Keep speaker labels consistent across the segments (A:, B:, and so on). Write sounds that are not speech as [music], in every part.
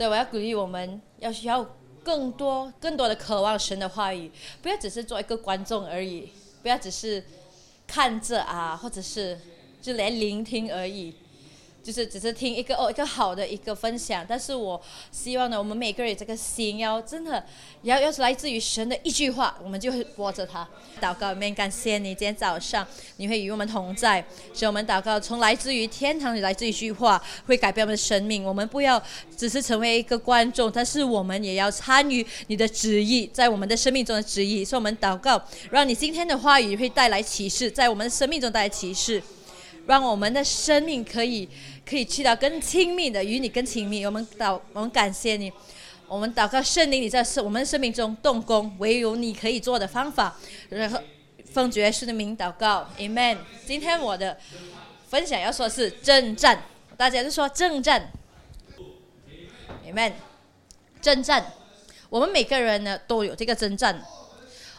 A: 所以我要鼓励我们，要需要更多、更多的渴望神的话语，不要只是做一个观众而已，不要只是看着啊，或者是就连聆听而已。就是只是听一个哦一个好的一个分享，但是我希望呢，我们每个人这个心要真的，要要是来自于神的一句话，我们就会握着它祷告。里面感谢你，今天早上你会与我们同在，所以我们祷告，从来自于天堂里来自一句话，会改变我们的生命。我们不要只是成为一个观众，但是我们也要参与你的旨意，在我们的生命中的旨意。所以我们祷告，让你今天的话语会带来启示，在我们的生命中带来启示。让我们的生命可以可以去到更亲密的，与你更亲密。我们祷，我们感谢你，我们祷告圣灵，你在生我们生命中动工，唯有你可以做的方法。然后奉主耶稣的名祷告，Amen。今天我的分享要说是征战，大家都说征战，Amen。征战，我们每个人呢都有这个征战，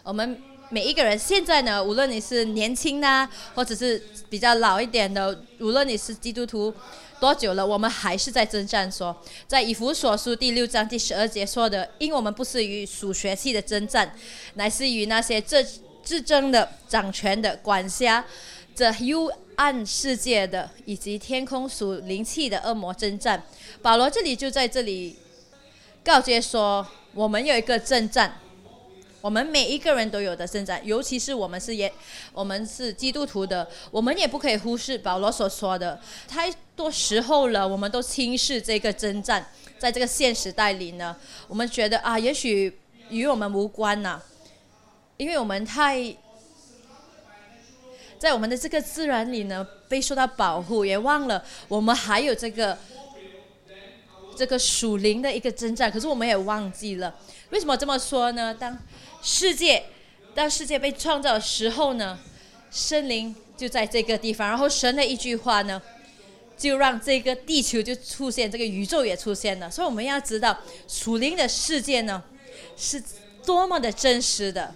A: 我们。每一个人现在呢，无论你是年轻呐，或者是比较老一点的，无论你是基督徒多久了，我们还是在征战。说在以弗所书第六章第十二节说的，因我们不是与属血气的征战，乃是与那些这自争的、掌权的、管辖这幽暗世界的，以及天空属灵气的恶魔征战。保罗这里就在这里告诫说，我们有一个征战。我们每一个人都有的征战，尤其是我们是也，我们是基督徒的，我们也不可以忽视保罗所说的。太多时候了，我们都轻视这个征战，在这个现时代里呢，我们觉得啊，也许与我们无关呐，因为我们太在我们的这个自然里呢，被受到保护，也忘了我们还有这个这个属灵的一个征战，可是我们也忘记了。为什么这么说呢？当世界，当世界被创造的时候呢，森林就在这个地方，然后神的一句话呢，就让这个地球就出现，这个宇宙也出现了。所以我们要知道，属灵的世界呢，是多么的真实的。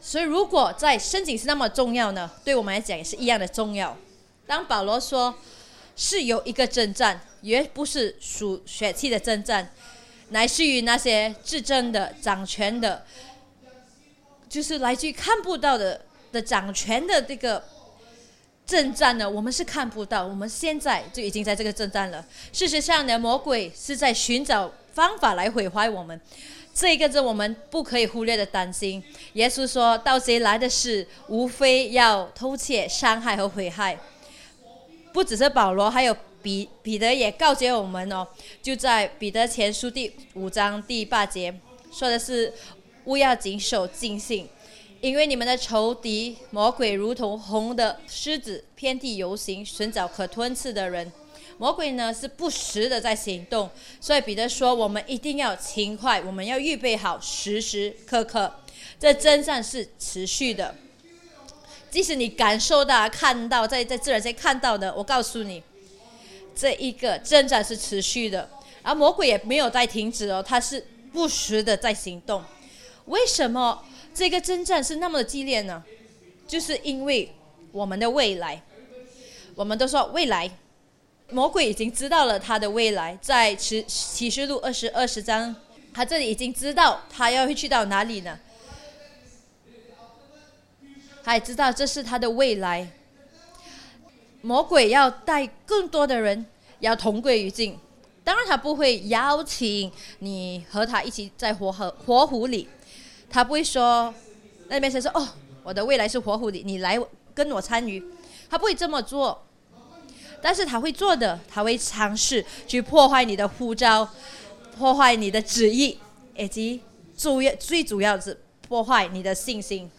A: 所以如果在申请是那么重要呢，对我们来讲也是一样的重要。当保罗说是有一个征战，也不是属血气的征战。乃是于那些执政的、掌权的，就是来自于看不到的的掌权的这个征战呢，我们是看不到。我们现在就已经在这个征战了。事实上呢，魔鬼是在寻找方法来毁坏我们，这一个是我们不可以忽略的担心。耶稣说：“盗贼来的是，无非要偷窃、伤害和毁害。”不只是保罗，还有。彼彼得也告诫我们哦，就在彼得前书第五章第八节，说的是勿要谨守尽信，因为你们的仇敌魔鬼如同红的狮子，遍地游行，寻找可吞吃的人。魔鬼呢是不时的在行动，所以彼得说，我们一定要勤快，我们要预备好，时时刻刻。这真战是持续的，即使你感受到、看到，在在自然界看到的，我告诉你。这一个征战是持续的，而魔鬼也没有在停止哦，他是不时的在行动。为什么这个征战是那么的激烈呢？就是因为我们的未来，我们都说未来，魔鬼已经知道了他的未来，在启启示录二十二十章，他这里已经知道他要会去到哪里呢？他也知道这是他的未来。魔鬼要带更多的人要同归于尽，当然他不会邀请你和他一起在火河火湖里，他不会说那边谁说哦，我的未来是火湖里，你来跟我参与，他不会这么做，但是他会做的，他会尝试去破坏你的护照，破坏你的旨意，以及主要最主要是破坏你的信心，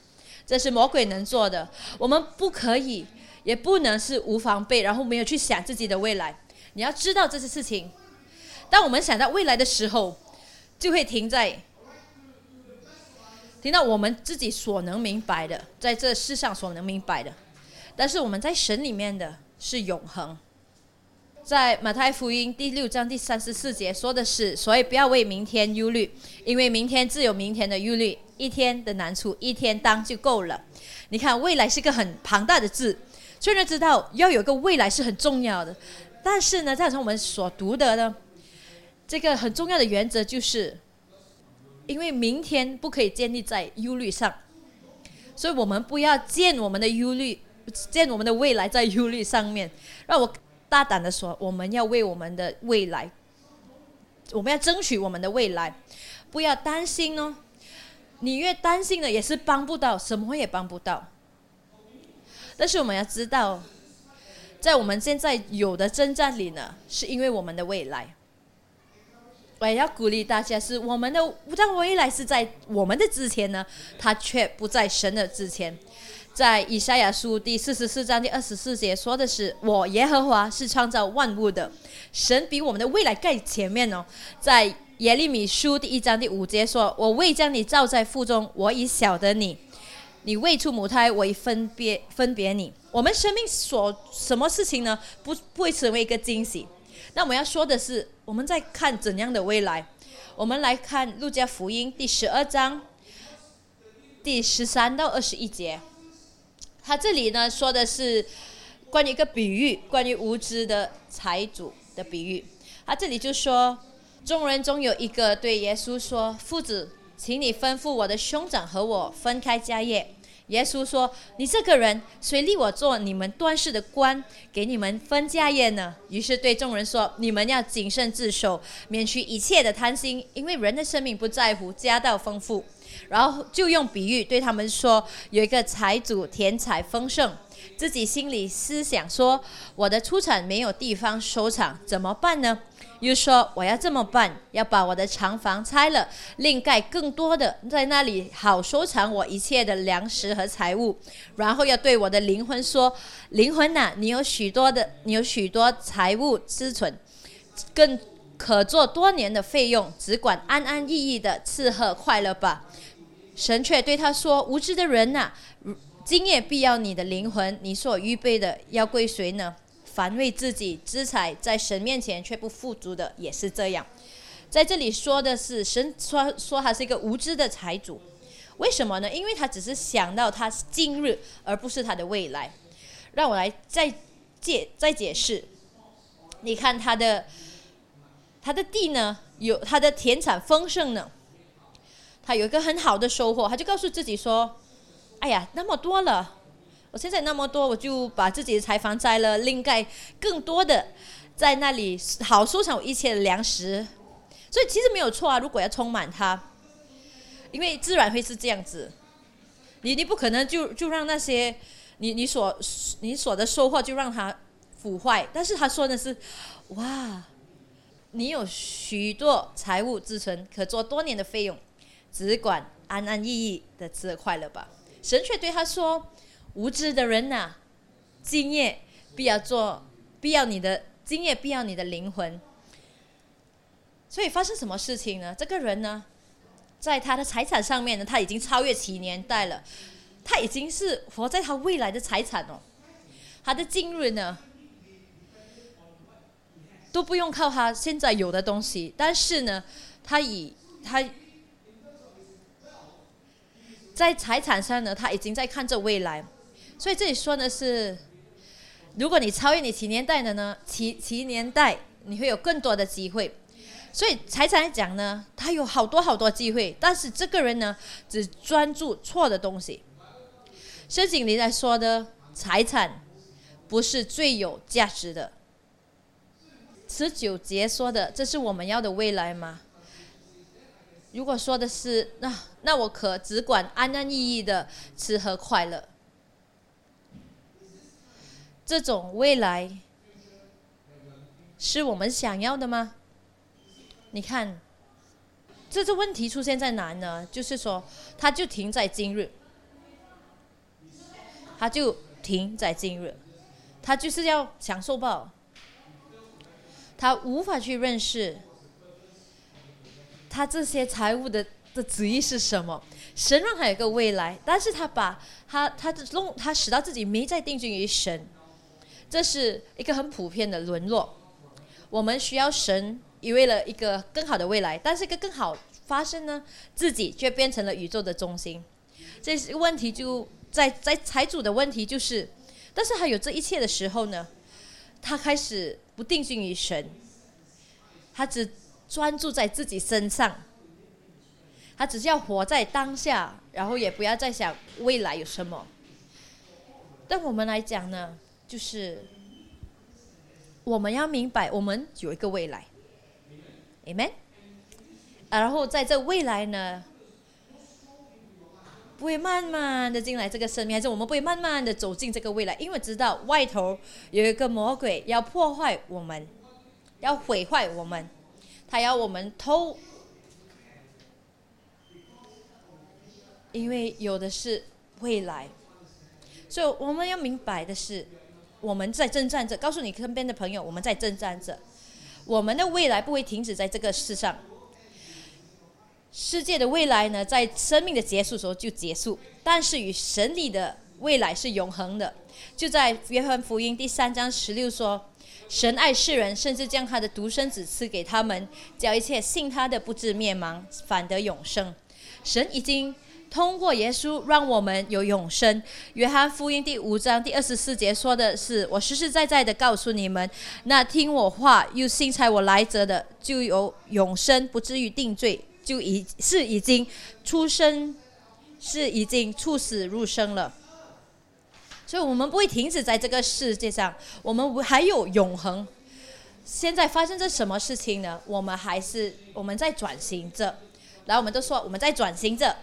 A: 这是魔鬼能做的，我们不可以。也不能是无防备，然后没有去想自己的未来。你要知道这些事情。当我们想到未来的时候，就会停在听到我们自己所能明白的，在这世上所能明白的。但是我们在神里面的是永恒。在马太福音第六章第三十四节说的是：所以不要为明天忧虑，因为明天自有明天的忧虑，一天的难处一天当就够了。你看，未来是个很庞大的字。虽然知道要有个未来是很重要的，但是呢，在从我们所读的呢，这个很重要的原则就是，因为明天不可以建立在忧虑上，所以我们不要建我们的忧虑，建我们的未来在忧虑上面。让我大胆的说，我们要为我们的未来，我们要争取我们的未来，不要担心哦。你越担心的，也是帮不到，什么也帮不到。但是我们要知道，在我们现在有的征战里呢，是因为我们的未来。我也要鼓励大家，是我们的但未来是在我们的之前呢，它却不在神的之前。在以赛亚书第四十四章第二十四节说的是：“我耶和华是创造万物的神，比我们的未来更前面哦。”在耶利米书第一章第五节说：“我未将你造在腹中，我已晓得你。”你未出母胎，我已分别分别你。我们生命所什么事情呢？不不会成为一个惊喜。那我们要说的是，我们在看怎样的未来？我们来看路加福音第十二章第十三到二十一节。他这里呢说的是关于一个比喻，关于无知的财主的比喻。他这里就说，众人中有一个对耶稣说：“父子。”请你吩咐我的兄长和我分开家业。耶稣说：“你这个人，谁立我做你们端氏的官，给你们分家业呢？”于是对众人说：“你们要谨慎自守，免去一切的贪心，因为人的生命不在乎家道丰富。”然后就用比喻对他们说：“有一个财主，田财丰盛，自己心里思想说：我的出产没有地方收藏，怎么办呢？”又说我要这么办，要把我的长房拆了，另盖更多的，在那里好收藏我一切的粮食和财物。然后要对我的灵魂说：灵魂呐，你有许多的，你有许多财物资存，更可做多年的费用，只管安安逸逸的吃喝快乐吧。神却对他说：无知的人呐，今夜必要你的灵魂，你所预备的要归谁呢？凡为自己资财在神面前却不富足的，也是这样。在这里说的是神说说他是一个无知的财主，为什么呢？因为他只是想到他今日，而不是他的未来。让我来再解再解释。你看他的他的地呢，有他的田产丰盛呢，他有一个很好的收获，他就告诉自己说：“哎呀，那么多了。”我现在那么多，我就把自己的财房摘了，另盖更多的，在那里好收藏我一切的粮食。所以其实没有错啊，如果要充满它，因为自然会是这样子。你你不可能就就让那些你你所你所的收获就让它腐坏。但是他说的是，哇，你有许多财物自存，可做多年的费用，只管安安逸逸的吃快乐吧。神却对他说。无知的人呐，今夜必要做，必要你的今夜必要你的灵魂。所以发生什么事情呢？这个人呢，在他的财产上面呢，他已经超越其年代了，他已经是活在他未来的财产哦。他的今日呢，都不用靠他现在有的东西，但是呢，他以他，在财产上呢，他已经在看着未来。所以这里说的是，如果你超越你其年代的呢，其其年代你会有更多的机会。所以财产来讲呢，他有好多好多机会，但是这个人呢，只专注错的东西。申经里在说的财产，不是最有价值的。十九节说的，这是我们要的未来吗？如果说的是那那我可只管安安逸逸的吃喝快乐。这种未来是我们想要的吗？你看，这个问题出现在哪呢？就是说，它就停在今日，它就停在今日，他就是要享受报，他无法去认识他这些财务的的旨意是什么。神让他有个未来，但是他把他他弄他使到自己没再定睛于神。这是一个很普遍的沦落。我们需要神，以为了一个更好的未来，但是一个更好发生呢，自己却变成了宇宙的中心。这是问题就在在财主的问题就是，但是他有这一切的时候呢，他开始不定睛于神，他只专注在自己身上，他只是要活在当下，然后也不要再想未来有什么。但我们来讲呢，就是我们要明白，我们有一个未来，Amen。然后在这未来呢，不会慢慢的进来这个生命，还是我们不会慢慢的走进这个未来？因为知道外头有一个魔鬼要破坏我们，要毁坏我们，他要我们偷，因为有的是未来。所以我们要明白的是，我们在征战着。告诉你身边的朋友，我们在征战着。我们的未来不会停止在这个世上。世界的未来呢，在生命的结束时候就结束，但是与神里的未来是永恒的。就在约翰福音第三章十六说：“神爱世人，甚至将他的独生子赐给他们，叫一切信他的不至灭亡，反得永生。”神已经。通过耶稣，让我们有永生。约翰福音第五章第二十四节说的是：“我实实在在的告诉你们，那听我话又信差我来者的，就有永生，不至于定罪，就已是已经出生，是已经处死入生了。”所以，我们不会停止在这个世界上，我们还有永恒。现在发生着什么事情呢？我们还是我们在转型着，然后我们都说我们在转型着。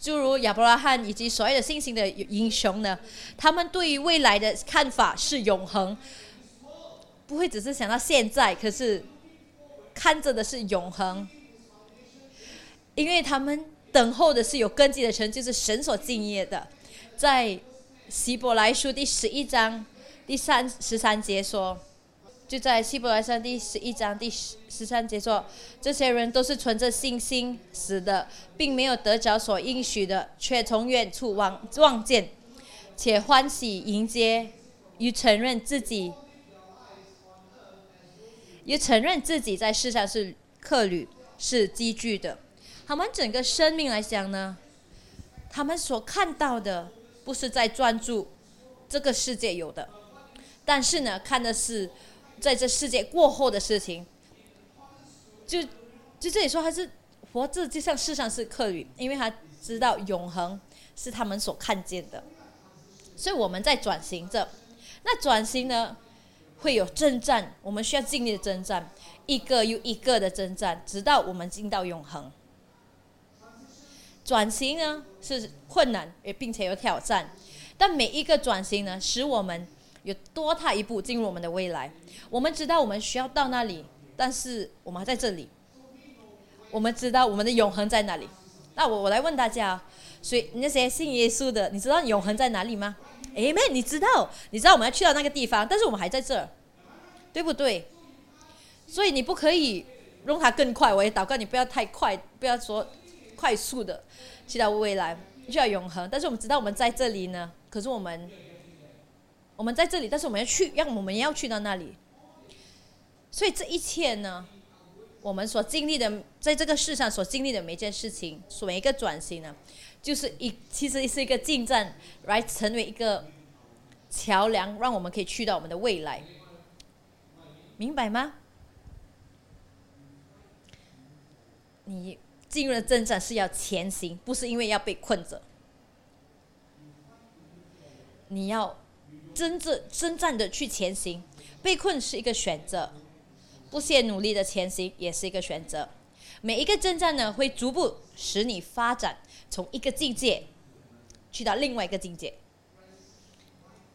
A: 诸如亚伯拉罕以及所有的信心的英雄呢，他们对于未来的看法是永恒，不会只是想到现在，可是看着的是永恒，因为他们等候的是有根基的神，就是神所敬业的。在希伯来书第十一章第三十三节说。就在希伯来书第十一章第十十三节说，这些人都是存着信心死的，并没有得着所应许的，却从远处望望见，且欢喜迎接，与承认自己，也承认自己在世上是客旅，是积聚的。他们整个生命来讲呢，他们所看到的不是在专注这个世界有的，但是呢，看的是。在这世界过后的事情，就就这里说他是活着，就像世上是客旅，因为他知道永恒是他们所看见的，所以我们在转型着。那转型呢，会有征战，我们需要经历的征战，一个又一个的征战，直到我们进到永恒。转型呢是困难，也并且有挑战，但每一个转型呢，使我们。有多踏一步进入我们的未来。我们知道我们需要到那里，但是我们还在这里。我们知道我们的永恒在哪里。那我我来问大家，所以那些信耶稣的，你知道永恒在哪里吗？哎妹，你知道？你知道我们要去到那个地方，但是我们还在这儿，对不对？所以你不可以让它更快。我也祷告你不要太快，不要说快速的去到未来，去到永恒。但是我们知道我们在这里呢，可是我们。我们在这里，但是我们要去，让我们要去到那里。所以这一切呢，我们所经历的，在这个世上所经历的每一件事情，每一个转型呢，就是一其实是一个进站，来成为一个桥梁，让我们可以去到我们的未来。明白吗？你进入了征战是要前行，不是因为要被困着。你要。真正征战的去前行，被困是一个选择，不懈努力的前行也是一个选择。每一个征战呢，会逐步使你发展，从一个境界去到另外一个境界。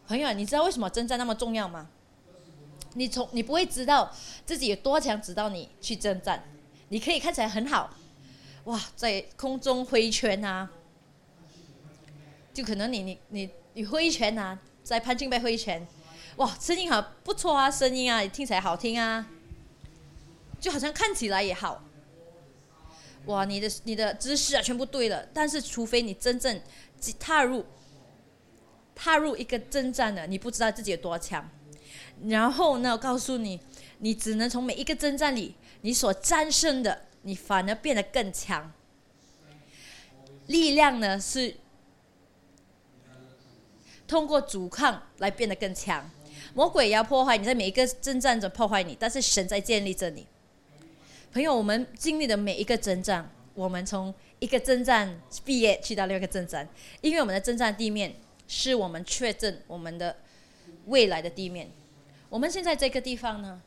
A: 朋友，你知道为什么征战那么重要吗？你从你不会知道自己有多强，直到你去征战。你可以看起来很好，哇，在空中挥拳啊，就可能你你你你挥拳啊。在潘金杯挥拳，哇，声音好不错啊，声音啊，听起来好听啊，就好像看起来也好，哇，你的你的姿势啊，全部对了。但是，除非你真正踏入踏入一个征战了，你不知道自己有多强。然后呢，我告诉你，你只能从每一个征战里，你所战胜的，你反而变得更强。力量呢是。通过阻抗来变得更强，魔鬼要破坏你，在每一个征战者破坏你，但是神在建立着你。朋友，我们经历的每一个征战，我们从一个征战毕业去到另一个征战，因为我们的征战地面是我们确证我们的未来的地面。我们现在这个地方呢，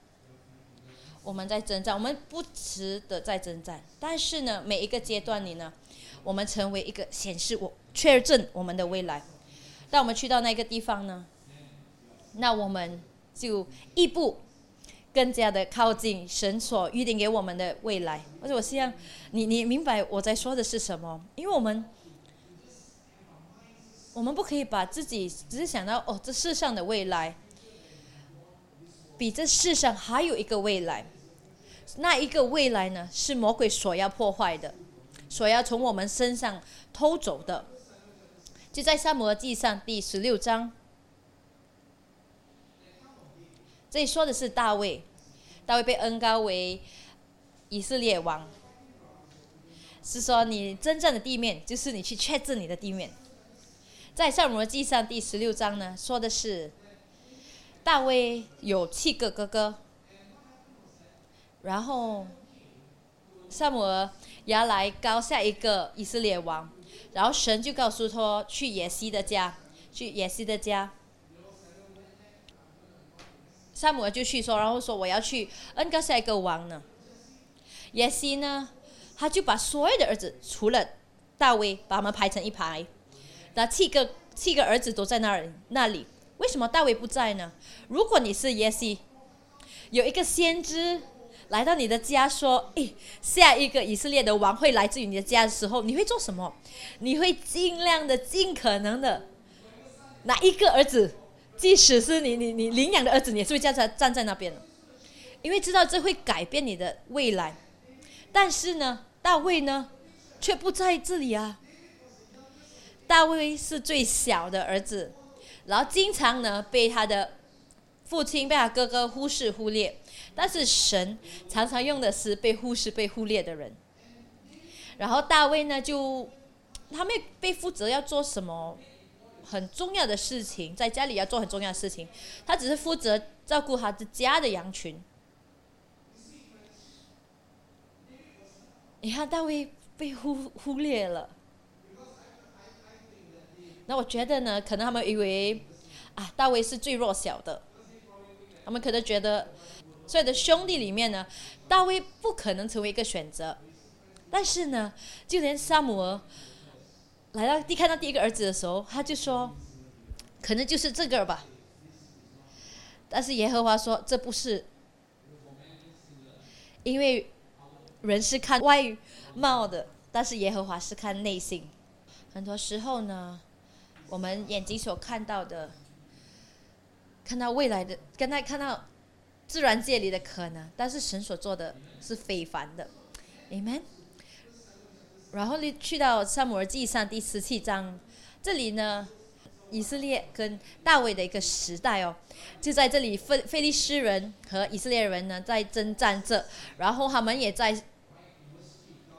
A: 我们在征战，我们不时的在征战，但是呢，每一个阶段里呢，我们成为一个显示我确证我们的未来。当我们去到那个地方呢，那我们就一步更加的靠近神所预定给我们的未来。而且我希望你你明白我在说的是什么，因为我们我们不可以把自己只是想到哦，这世上的未来。比这世上还有一个未来，那一个未来呢？是魔鬼所要破坏的，所要从我们身上偷走的。就在《萨摩耳记上》第十六章，这里说的是大卫，大卫被恩高为以色列王，是说你真正的地面就是你去确认你的地面。在《萨摩耳记上》第十六章呢，说的是。大卫有七个哥哥，然后萨姆尔要来高下一个以色列王，然后神就告诉他去耶西的家，去耶西的家。萨姆尔就去说，然后说我要去恩高下一个王呢。耶西呢，他就把所有的儿子除了大卫，把他们排成一排，那七个七个儿子都在那儿那里。为什么大卫不在呢？如果你是耶西，有一个先知来到你的家说：“诶，下一个以色列的王会来自于你的家的时候，你会做什么？你会尽量的、尽可能的，哪一个儿子，即使是你、你、你领养的儿子，你也是会叫他站在那边，因为知道这会改变你的未来。但是呢，大卫呢，却不在这里啊。大卫是最小的儿子。然后经常呢被他的父亲、被他哥哥忽视、忽略，但是神常常用的是被忽视、被忽略的人。然后大卫呢就他没被负责要做什么很重要的事情，在家里要做很重要的事情，他只是负责照顾他的家的羊群。你看大卫被忽忽略了。那我觉得呢，可能他们以为，啊，大卫是最弱小的，他们可能觉得，所有的兄弟里面呢，大卫不可能成为一个选择。但是呢，就连萨姆尔来到第看到第一个儿子的时候，他就说，可能就是这个吧。但是耶和华说这不是，因为人是看外貌的，但是耶和华是看内心。很多时候呢。我们眼睛所看到的，看到未来的，刚才看到自然界里的可能，但是神所做的是非凡的，Amen。然后你去到撒母耳记上第十七章，这里呢，以色列跟大卫的一个时代哦，就在这里，菲菲利斯人和以色列人呢在征战着，然后他们也在。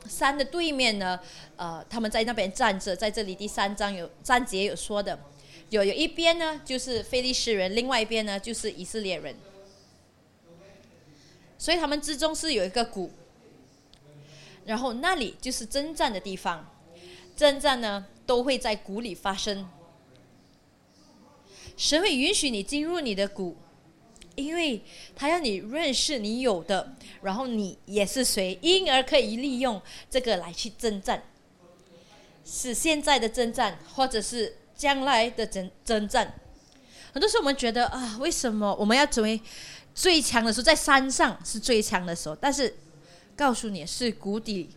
A: 山的对面呢，呃，他们在那边站着，在这里第三章有章节有说的，有有一边呢就是菲利士人，另外一边呢就是以色列人，所以他们之中是有一个谷，然后那里就是征战的地方，征战呢都会在谷里发生，神会允许你进入你的谷。因为他要你认识你有的，然后你也是谁，因而可以利用这个来去征战，是现在的征战，或者是将来的征征战。很多时候我们觉得啊，为什么我们要成为最强的时候，在山上是最强的时候？但是告诉你是谷底，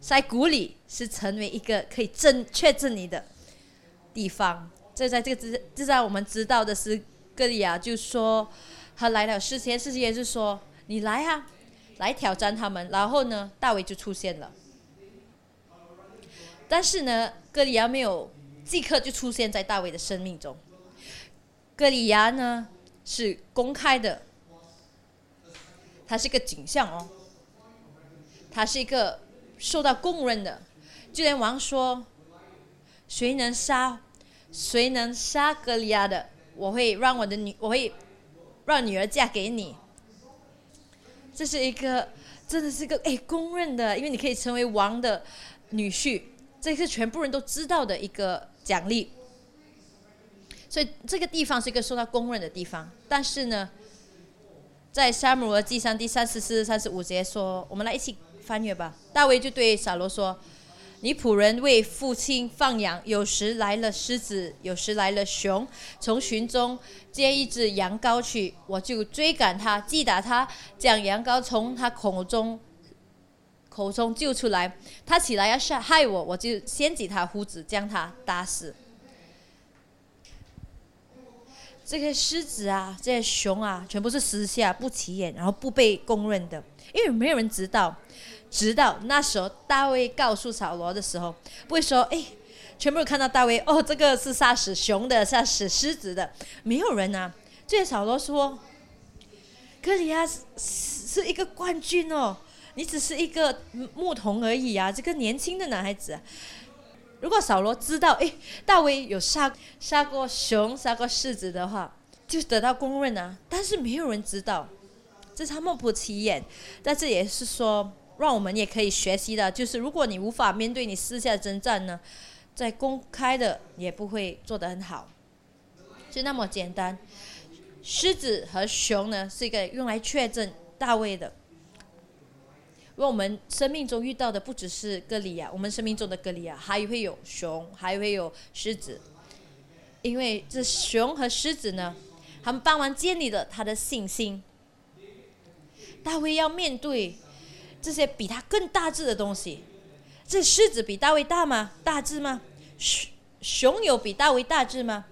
A: 在谷里是成为一个可以证确证你的地方。这在这个知，这在我们知道的是。哥利亚就说：“他来了，事先事先是说你来啊，来挑战他们。然后呢，大卫就出现了。但是呢，哥利亚没有即刻就出现在大卫的生命中。哥利亚呢是公开的，他是一个景象哦，他是一个受到公认的。就连王说：谁能杀，谁能杀格利亚的？”我会让我的女，我会让女儿嫁给你。这是一个真的是个哎公认的，因为你可以成为王的女婿，这是全部人都知道的一个奖励。所以这个地方是一个受到公认的地方。但是呢，在沙姆尔记上第三十四、三十五节说，我们来一起翻阅吧。大卫就对扫罗说。你仆人为父亲放羊，有时来了狮子，有时来了熊，从群中接一只羊羔去，我就追赶他，击打他，将羊羔从他口中口中救出来。他起来要杀害我，我就掀起他胡子，将他打死。这些狮子啊，这些熊啊，全部是私下不起眼，然后不被公认的，因为没有人知道。直到那时候，大卫告诉扫罗的时候，不会说：“哎，全部看到大卫哦，这个是杀死熊的，杀死狮子的。”没有人啊。这些扫罗说：“哥里亚是是一个冠军哦，你只是一个牧童而已啊，这个年轻的男孩子。”如果扫罗知道，哎，大卫有杀杀过熊、杀过狮子的话，就得到公认啊。但是没有人知道，这是他莫不起眼。但这也是说。让我们也可以学习的，就是如果你无法面对你私下征战呢，在公开的也不会做得很好，就那么简单。狮子和熊呢，是一个用来确证大卫的。因为我们生命中遇到的不只是歌利亚，我们生命中的歌利亚还会有熊，还会有狮子，因为这熊和狮子呢，他们帮忙建立了他的信心。大卫要面对。这些比他更大只的东西，这狮子比大卫大吗？大只吗？熊熊有比大卫大只吗？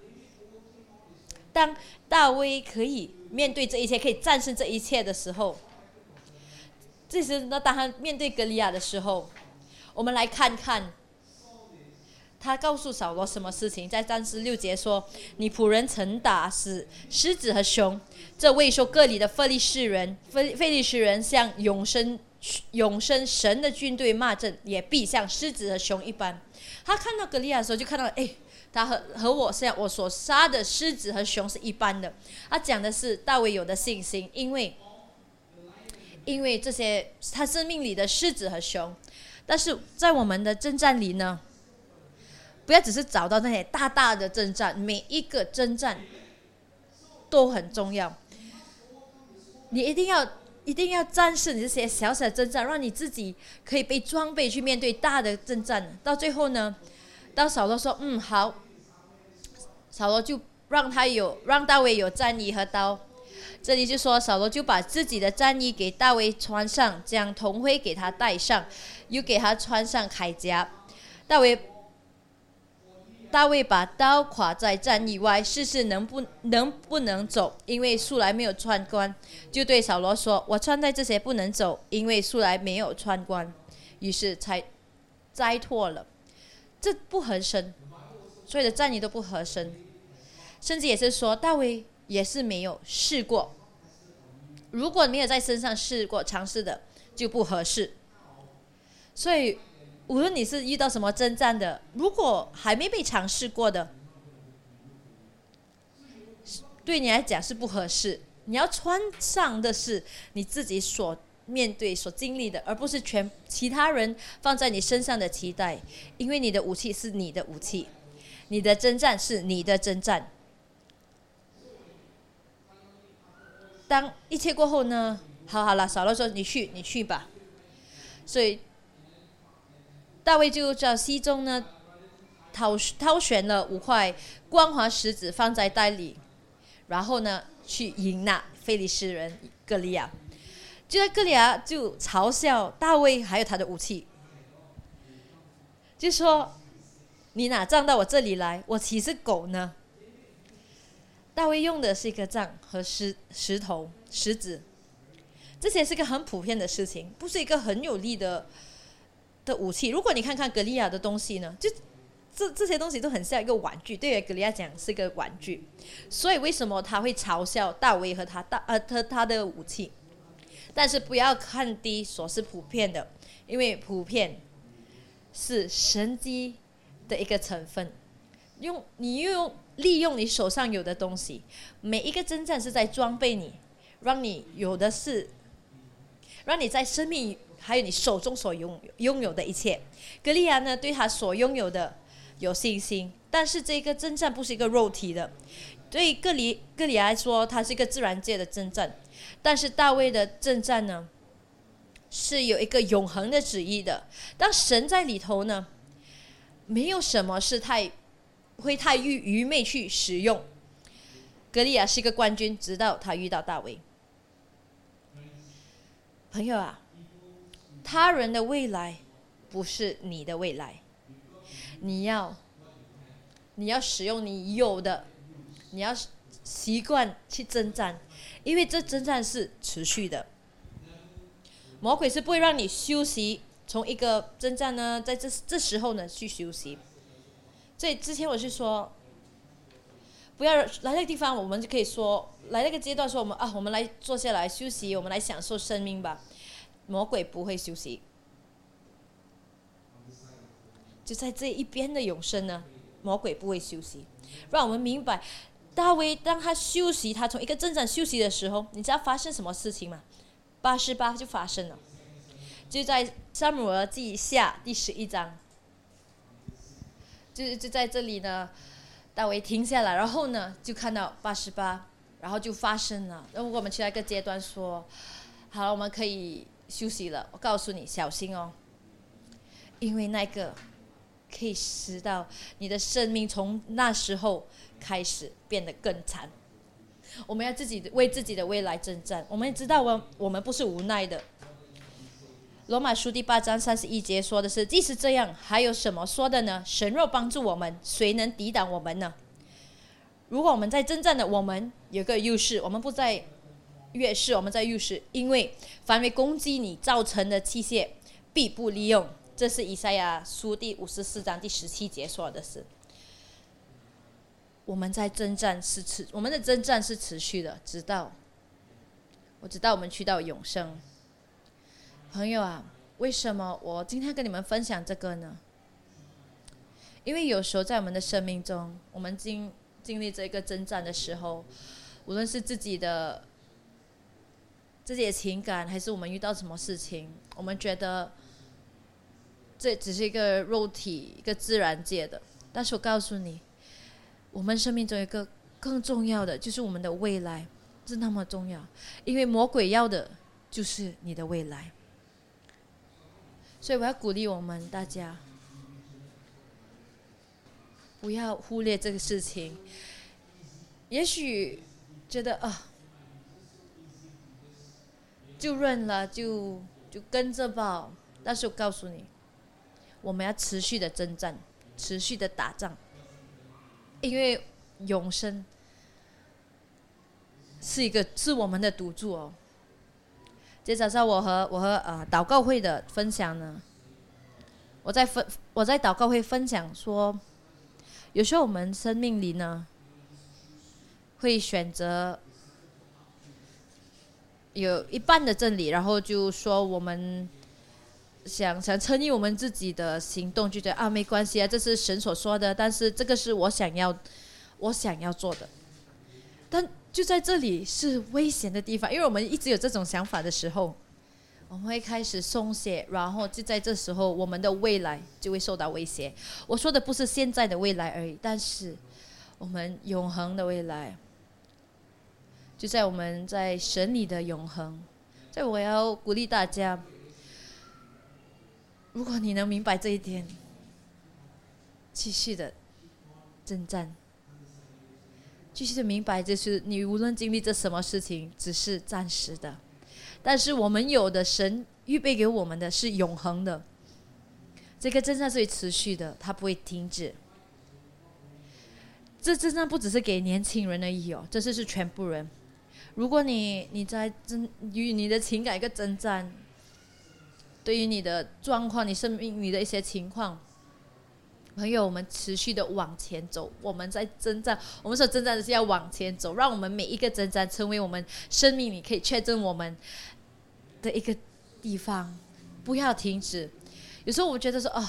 A: 当大卫可以面对这一切，可以战胜这一切的时候，这时那当他面对格利亚的时候，我们来看看，他告诉扫罗什么事情？在三十六节说：“你仆人曾打死狮子和熊，这未说各里的费利士人，费费利士人像永生。”永生神的军队骂阵，也必像狮子和熊一般。他看到格利亚的时候，就看到，哎，他和和我像我所杀的狮子和熊是一般的。他讲的是大卫有的信心，因为，因为这些他生命里的狮子和熊。但是在我们的征战里呢，不要只是找到那些大大的征战，每一个征战都很重要。你一定要。一定要战胜这些小小的征战，让你自己可以被装备去面对大的征战。到最后呢，当扫罗说：“嗯，好。”扫罗就让他有，让大卫有战衣和刀。这里就说扫罗就把自己的战衣给大卫穿上，将铜盔给他戴上，又给他穿上铠甲。大卫。大卫把刀挎在战衣外，试试能不能不能走，因为素来没有穿关。就对扫罗说：“我穿戴这些不能走，因为素来没有穿关。”于是才摘脱了。这不合身，所有的战衣都不合身。甚至也是说，大卫也是没有试过。如果没有在身上试过尝试的，就不合适。所以。无论你是遇到什么征战的，如果还没被尝试过的，对你来讲是不合适。你要穿上的是你自己所面对、所经历的，而不是全其他人放在你身上的期待。因为你的武器是你的武器，你的征战是你的征战。当一切过后呢？好好了，少了说你去，你去吧。所以。大卫就叫西中呢，挑挑选了五块光滑石子放在袋里，然后呢去迎那菲利斯人格利亚。就在格利亚就嘲笑大卫还有他的武器，就说：“你哪仗到我这里来？我岂是狗呢？”大卫用的是一个杖和石石头石子，这些是个很普遍的事情，不是一个很有力的。的武器，如果你看看格利亚的东西呢，就这这些东西都很像一个玩具，对于格利亚讲是一个玩具。所以为什么他会嘲笑大卫和他大呃他他的武器？但是不要看低所是普遍的，因为普遍是神机的一个成分。用你用利用你手上有的东西，每一个征战是在装备你，让你有的是。让你在生命还有你手中所拥拥有的一切。格利亚呢，对他所拥有的有信心，但是这个征战不是一个肉体的。对格里格里来说，它是一个自然界的征战，但是大卫的征战呢，是有一个永恒的旨意的。当神在里头呢，没有什么是太会太愚愚昧去使用。格利亚是一个冠军，直到他遇到大卫。朋友啊，他人的未来不是你的未来，你要你要使用你有的。你要习惯去征战，因为这征战是持续的。魔鬼是不会让你休息，从一个征战呢，在这这时候呢去休息。所以之前我是说，不要来那个地方，我们就可以说来那个阶段说我们啊，我们来坐下来休息，我们来享受生命吧。魔鬼不会休息，就在这一边的永生呢，魔鬼不会休息，让我们明白。大卫当他休息，他从一个征战休息的时候，你知道发生什么事情吗？八十八就发生了，就在撒母耳记下第十一章，就就在这里呢，大卫停下来，然后呢就看到八十八，然后就发生了。那我们去那个阶段说，好了，我们可以休息了。我告诉你，小心哦，因为那个可以使到你的生命从那时候。开始变得更惨，我们要自己为自己的未来征战。我们也知道，我我们不是无奈的。罗马书第八章三十一节说的是：“即使这样，还有什么说的呢？神若帮助我们，谁能抵挡我们呢？”如果我们在征战的，我们有个优势，我们不在劣势，我们在优势，因为凡为攻击你造成的器械，必不利用。这是以赛亚书第五十四章第十七节说的是。我们在征战是持，我们的征战是持续的，直到我直到我们去到永生。朋友啊，为什么我今天跟你们分享这个呢？因为有时候在我们的生命中，我们经经历这个征战的时候，无论是自己的自己的情感，还是我们遇到什么事情，我们觉得这只是一个肉体、一个自然界的。但是我告诉你。我们生命中一个更重要的，就是我们的未来是那么重要，因为魔鬼要的就是你的未来。所以我要鼓励我们大家，不要忽略这个事情。也许觉得啊，就认了，就就跟着吧。但是我告诉你，我们要持续的征战，持续的打仗。因为永生是一个是我们的赌注哦。今天早上我和我和呃祷告会的分享呢，我在分我在祷告会分享说，有时候我们生命里呢，会选择有一半的真理，然后就说我们。想想称义我们自己的行动，就觉得啊没关系啊，这是神所说的，但是这个是我想要，我想要做的。但就在这里是危险的地方，因为我们一直有这种想法的时候，我们会开始松懈，然后就在这时候，我们的未来就会受到威胁。我说的不是现在的未来而已，但是我们永恒的未来，就在我们在神里的永恒。所以我要鼓励大家。如果你能明白这一点，继续的征战，继续的明白，就是你无论经历这什么事情，只是暂时的，但是我们有的神预备给我们的是永恒的。这个征战是持续的，它不会停止。这征战不只是给年轻人而已哦，这是是全部人。如果你你在征与你的情感一个征战。对于你的状况，你生命你的一些情况，朋友，我们持续的往前走，我们在征战，我们所征战的是要往前走，让我们每一个征战成为我们生命里可以确证我们的一个地方，不要停止。有时候我觉得说，哦，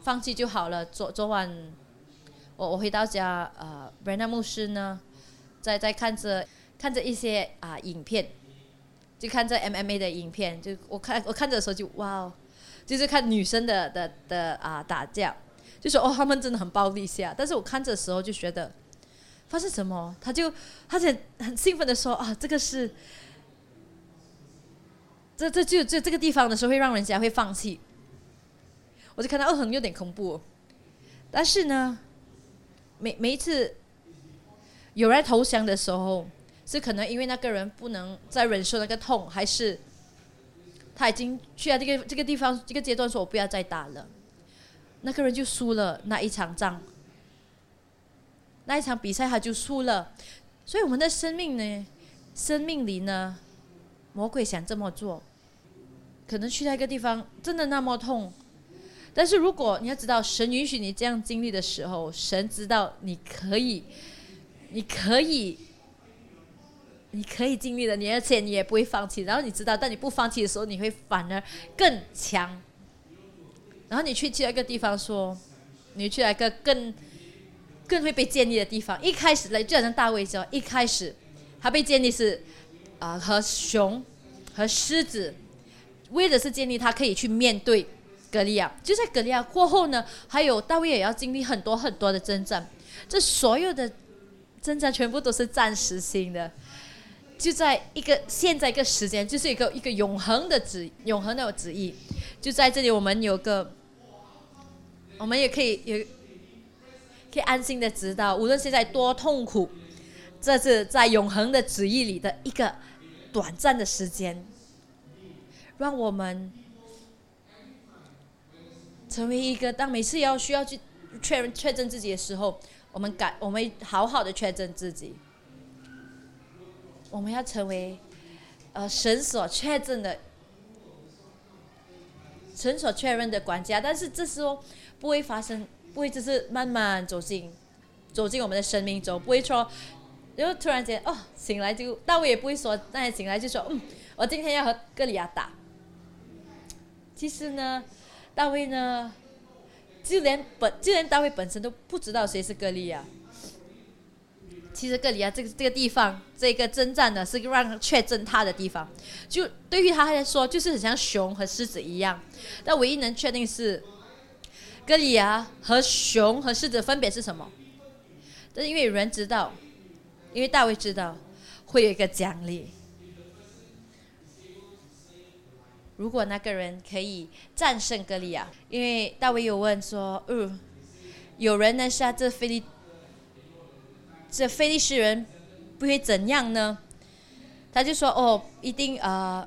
A: 放弃就好了。昨昨晚我我回到家，呃 b r e n a 牧师呢，在在看着看着一些啊影片。就看这 MMA 的影片，就我看我看着的时候就哇哦，就是看女生的的的啊打架，就说哦他们真的很暴力下，但是我看着的时候就觉得发生什么，他就他就很兴奋的说啊这个是，这这就就这个地方的时候会让人家会放弃，我就看到哦很有点恐怖，但是呢，每每一次有人投降的时候。是可能因为那个人不能再忍受那个痛，还是他已经去了这个这个地方这个阶段，说我不要再打了，那个人就输了那一场仗，那一场比赛他就输了。所以我们的生命呢，生命里呢，魔鬼想这么做，可能去那个地方真的那么痛，但是如果你要知道，神允许你这样经历的时候，神知道你可以，你可以。你可以经历的，你而且你也不会放弃。然后你知道，当你不放弃的时候，你会反而更强。然后你去去一个地方说，你去一个更更会被建立的地方。一开始来，就好像大卫说，一开始他被建立是啊和熊和狮子，为的是建立他可以去面对格利亚。就在格利亚过后呢，还有大卫也要经历很多很多的征战。这所有的征战全部都是暂时性的。就在一个现在一个时间，就是一个一个永恒的旨，永恒的旨意，就在这里，我们有个，我们也可以有，可以安心的知道，无论现在多痛苦，这是在永恒的旨意里的一个短暂的时间，让我们成为一个，当每次要需要去确认确认自己的时候，我们敢，我们好好的确认自己。我们要成为，呃，神所确认的，神所确认的管家。但是这时候不会发生，不会只是慢慢走进，走进我们的生命中，不会说，然后突然间哦，醒来就，大卫也不会说，那醒来就说，嗯，我今天要和哥利亚打。其实呢，大卫呢，就连本就连大卫本身都不知道谁是哥利亚。其实，格里亚这个这个地方，这个征战呢，是让确证他的地方。就对于他来说，就是很像熊和狮子一样。但唯一能确定是，格里亚和熊和狮子分别是什么？但是因为有人知道，因为大卫知道，会有一个奖励。如果那个人可以战胜格里亚，因为大卫有问说，嗯，有人呢杀这菲利。这菲利士人不会怎样呢？他就说：“哦，一定呃，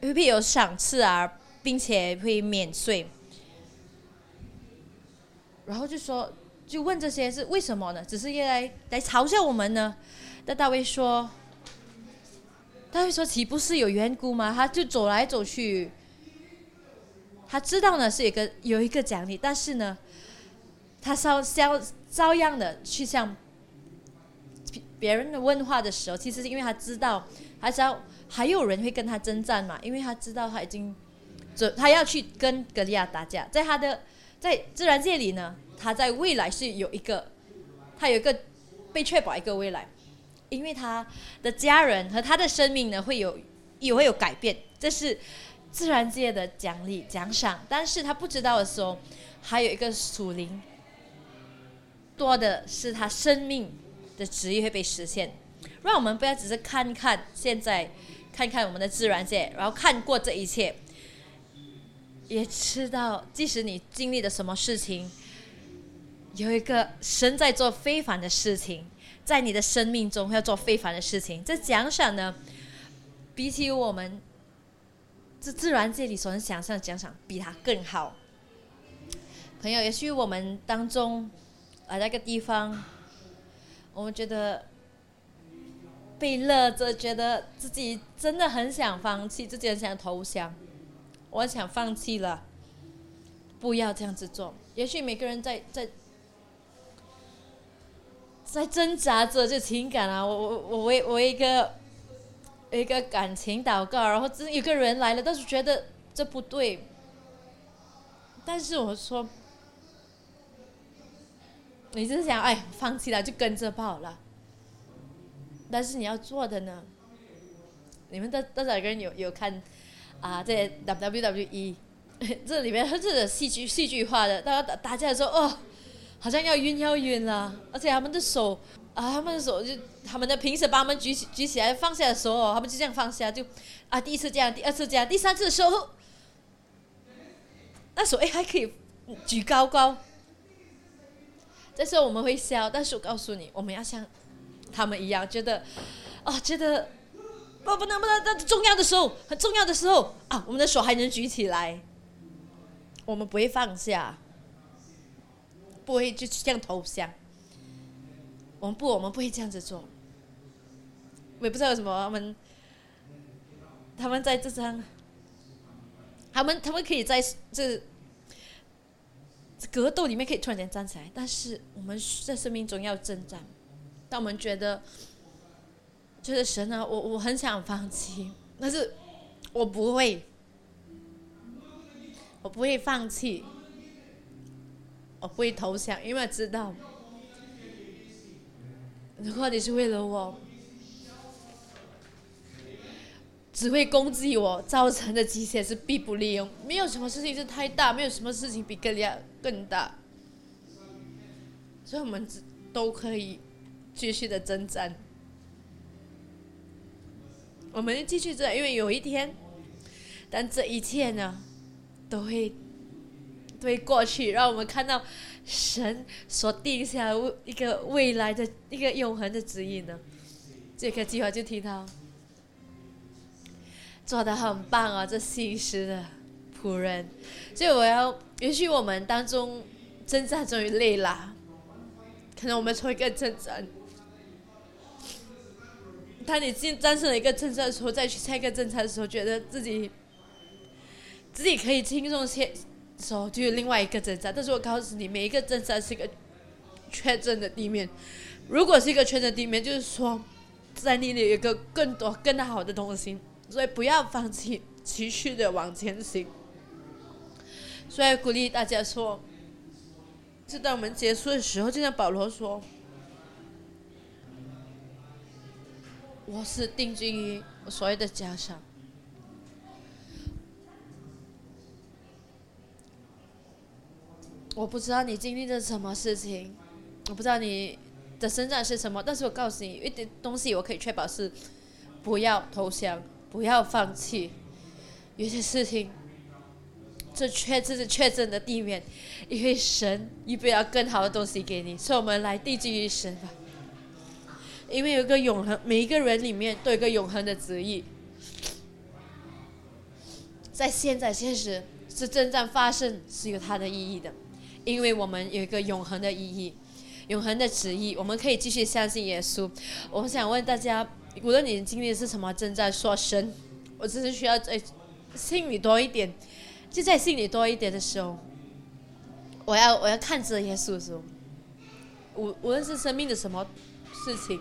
A: 会不会有赏赐啊，并且会免税。”然后就说，就问这些是为什么呢？只是来来嘲笑我们呢？那大卫说：“大卫说，岂不是有缘故吗？他就走来走去，他知道呢是一个有一个奖励，但是呢，他照照照样的去向。”别人的问话的时候，其实是因为他知道，他知道还有人会跟他征战嘛，因为他知道他已经，准他要去跟格利亚打架，在他的在自然界里呢，他在未来是有一个，他有一个被确保一个未来，因为他的家人和他的生命呢会有也会有改变，这是自然界的奖励奖赏，但是他不知道的时候，还有一个属灵，多的是他生命。的旨意会被实现，让我们不要只是看看现在，看看我们的自然界，然后看过这一切，也知道即使你经历了什么事情，有一个神在做非凡的事情，在你的生命中要做非凡的事情。这奖赏呢，比起我们这自然界里所能想象的奖赏，比它更好。朋友，也许我们当中啊那个地方。我们觉得被勒着，觉得自己真的很想放弃，自己很想投降，我想放弃了，不要这样子做。也许每个人在在在挣扎着这情感啊，我我我为我一个一个感情祷告，然后真有个人来了，但是觉得这不对，但是我说。你就是想哎，放弃了就跟着跑了。但是你要做的呢，你们多多少个人有有看啊？这 WWE [laughs] 这里面这个戏剧戏剧化的，大家打打架的时候哦，好像要晕要晕了，而且他们的手啊，他们的手就他们的平时把他们举起举起来放下的时候，他们就这样放下，就啊第一次这样，第二次这样，第三次的时候，那手哎还可以举高高。这时候我们会笑，但是我告诉你，我们要像他们一样，觉得啊，觉得不不能不能，在重要的时候，很重要的时候啊，我们的手还能举起来，我们不会放下，不会就这样投降。我们不，我们不会这样子做。我也不知道为什么他们，他们在这张，他们他们可以在这。格斗里面可以突然间站起来，但是我们在生命中要征战。当我们觉得，就是神啊，我我很想放弃，但是我不会，我不会放弃，我不会投降，因为知道，如果你是为了我。只会攻击我造成的极限是必不利用，没有什么事情是太大，没有什么事情比更加更大，所以我们都可以继续的征战，我们继续做，因为有一天，但这一切呢，都会都会过去，让我们看到神所定下一个未来的一个永恒的指引呢，这个计划就提到。做的很棒啊，这新时的仆人，所以我要允许我们当中征战终于累了，可能我们从一个征战，当你进战胜了一个征战的时候，再去下一个征战的时候，觉得自己自己可以轻松些，时候就有另外一个征战。但是我告诉你，每一个征战是一个确诊的地面，如果是一个确诊地面，就是说在你里有一个更多更好的东西。所以不要放弃，持续的往前行。所以鼓励大家说，就在我们结束的时候，就像保罗说：“我是定居于我所有的家乡。”我不知道你经历了什么事情，我不知道你的生长是什么，但是我告诉你，一点东西我可以确保是，不要投降。不要放弃，有些事情，这确这是确诊的地面，因为神预备了更好的东西给你，所以我们来定居于神吧。因为有一个永恒，每一个人里面都有一个永恒的旨意，在现在现实是正在发生是有它的意义的，因为我们有一个永恒的意义，永恒的旨意，我们可以继续相信耶稣。我想问大家。无论你经历是什么，正在说神，我只是需要在心里多一点，就在心里多一点的时候，我要我要看着耶稣的时候，无无论是生命的什么事情，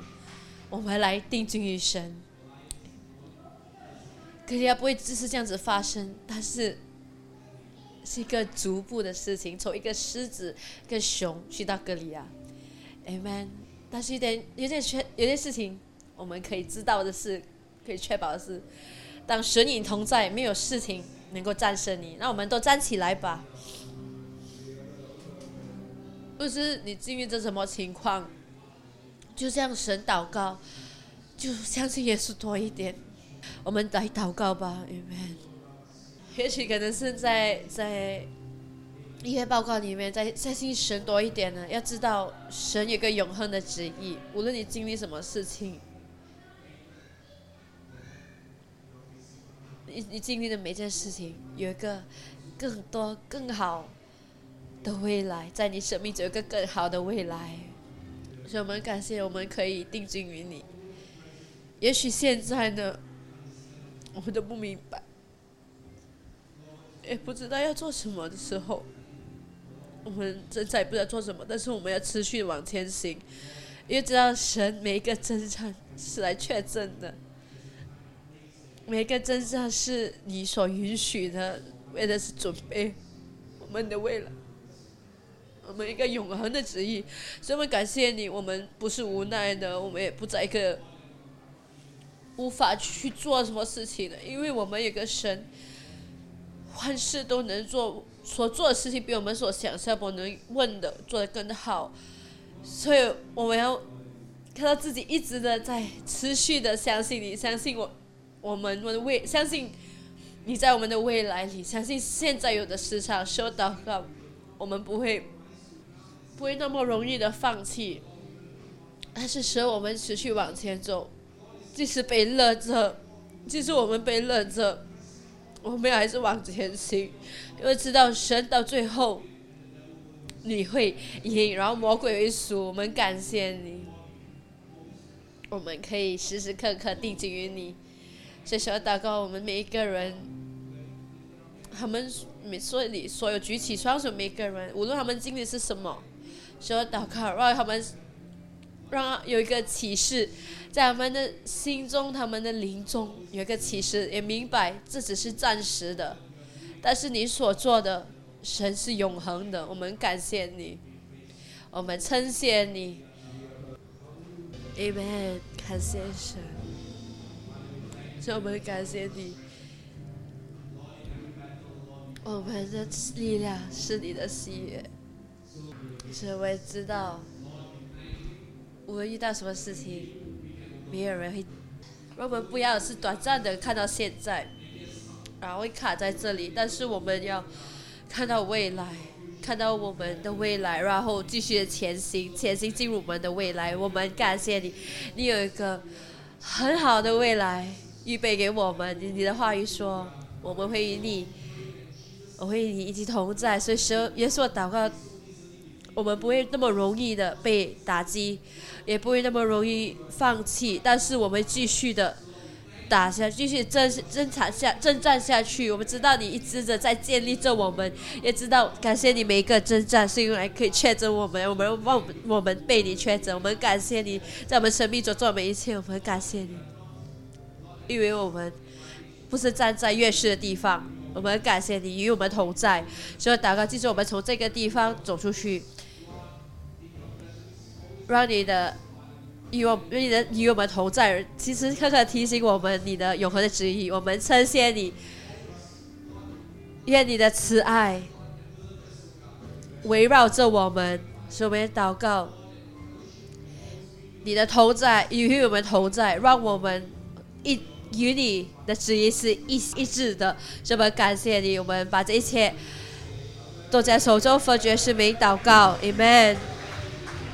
A: 我们来定睛于神，可能不会只是这样子发生，但是是一个逐步的事情，从一个狮子、一个熊去到格利亚，Amen。但是有点有点缺，有点事情。我们可以知道的是，可以确保的是，当神影同在，没有事情能够战胜你。那我们都站起来吧。不是你经历着什么情况，就向神祷告，就相信耶稣多一点。我们来祷告吧，Amen。也许可能是在在一些报告里面，再相信神多一点呢。要知道，神有个永恒的旨意，无论你经历什么事情。你你经历的每件事情，有一个更多更好的未来，在你生命中有一个更好的未来，所以我们感谢我们可以定睛于你。也许现在呢，我们都不明白，也不知道要做什么的时候，我们正在不知道做什么，但是我们要持续往前行，因为知道神每一个征战是来确证的。每一个真相是你所允许的，为的是准备我们的未来，我们一个永恒的旨意。所以我们感谢你，我们不是无奈的，我们也不在一个无法去做什么事情的，因为我们有个神，万事都能做，所做的事情比我们所想象、我能问的做得更好，所以我们要看到自己一直的在持续的相信你，相信我，我们我的未相信你在我们的未来里，相信现在有的市场，说祷告，我们不会不会那么容易的放弃。但是使我们持续往前走，即使被勒着，即使我们被勒着，我们还是往前行，因为知道神到最后你会赢，然后魔鬼会输。我们感谢你，我们可以时时刻刻定睛于你。所以说祷告，我们每一个人，他们每所里所有举起双手每个人，无论他们经历是什么，说祷告让他们。让有一个启示，在他们的心中，他们的灵中有一个启示，也明白这只是暂时的，但是你所做的，神是永恒的。我们感谢你，我们称谢你，Amen，感谢神，我们感谢你，我们的力量是你的喜悦，只为知道。无论遇到什么事情，没有人会。我们不要是短暂的看到现在，然后会卡在这里。但是我们要看到未来，看到我们的未来，然后继续的前行，前行进入我们的未来。我们感谢你，你有一个很好的未来预备给我们。你的话语说，我们会与你，我会与你一起同在。所以说，耶稣祷告。我们不会那么容易的被打击，也不会那么容易放弃，但是我们继续的打下，继续争争产下征战下去。我们知道你一直的在建立着我们，也知道感谢你每一个征战是用来可以确诊我们，我们忘我们被你确诊，我们感谢你在我们生命中做每一切，我们感谢你，因为我们不是站在越势的地方，我们感谢你与我们同在，所以祷告，记住我们从这个地方走出去。让你的与我与你的与我们同在，其实刻刻提醒我们你的永恒的旨意。我们称谢你，愿你的慈爱围绕着我们，所我们祷告。你的同在与我们同在，让我们一与你的旨意是一一致的。这么感谢你，我们把这一切都在手中，奉爵士名祷告，Amen。